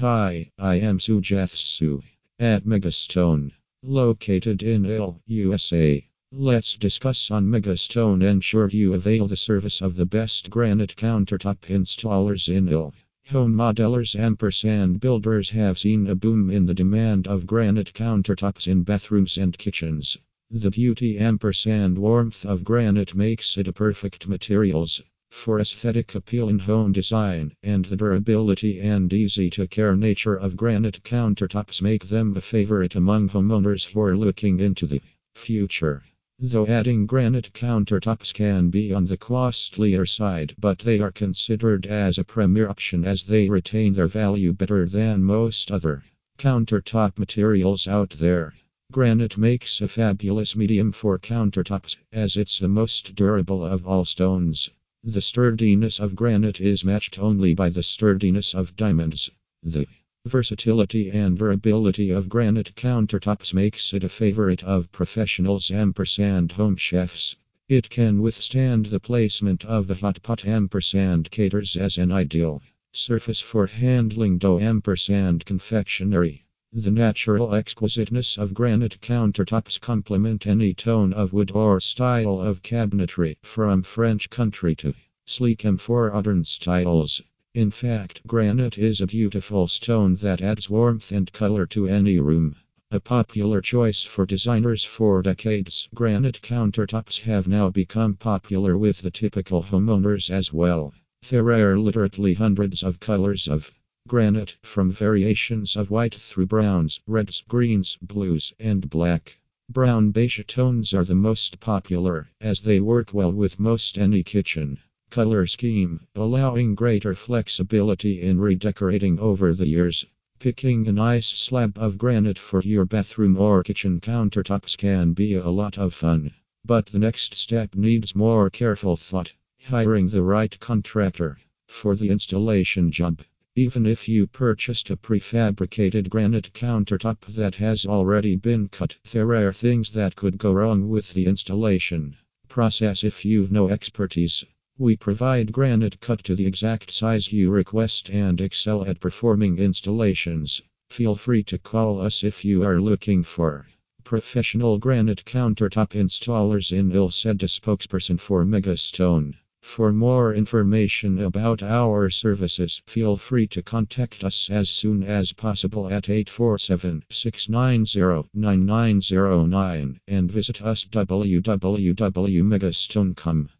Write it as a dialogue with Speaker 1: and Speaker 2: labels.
Speaker 1: Hi, I am Sujatsu at Mega Stone, located in Ill, USA. Let's discuss on Mega Stone. Ensure you avail the service of the best granite countertop installers in Ill. Home modelers ampersand builders have seen a boom in the demand of granite countertops in bathrooms and kitchens. The beauty ampersand warmth of granite makes it a perfect materials for aesthetic appeal in home design, and the durability and easy to care nature of granite countertops make them a favorite among homeowners who are looking into the future. Though adding granite countertops can be on the costlier side, but they are considered as a premier option as they retain their value better than most other countertop materials out there. Granite makes a fabulous medium for countertops, as it's the most durable of all stones. The sturdiness of granite is matched only by the sturdiness of diamonds. The versatility and durability of granite countertops makes it a favorite of professionals ampersand home chefs. It can withstand the placement of the hot pot ampersand caters as an ideal surface for handling dough ampersand confectionery. The natural exquisiteness of granite countertops complement any tone of wood or style of cabinetry, from French country to sleek and modern styles. In fact, granite is a beautiful stone that adds warmth and color to any room. A popular choice for designers for decades, granite countertops have now become popular with the typical homeowners as well. There are literally hundreds of colors of Granite, from variations of white through browns, reds, greens, blues, and black. Brown beige tones are the most popular, as they work well with most any kitchen color scheme, allowing greater flexibility in redecorating over the years. Picking a nice slab of granite for your bathroom or kitchen countertops can be a lot of fun. But the next step needs more careful thought hiring the right contractor for the installation job. Even if you purchased a prefabricated granite countertop that has already been cut, there are things that could go wrong with the installation process if you've no expertise. We provide granite cut to the exact size you request and excel at performing installations. Feel free to call us if you are looking for professional granite countertop installers in Il said a spokesperson for Mega Stone. For more information about our services, feel free to contact us as soon as possible at 847 690 9909 and visit us www.megastone.com.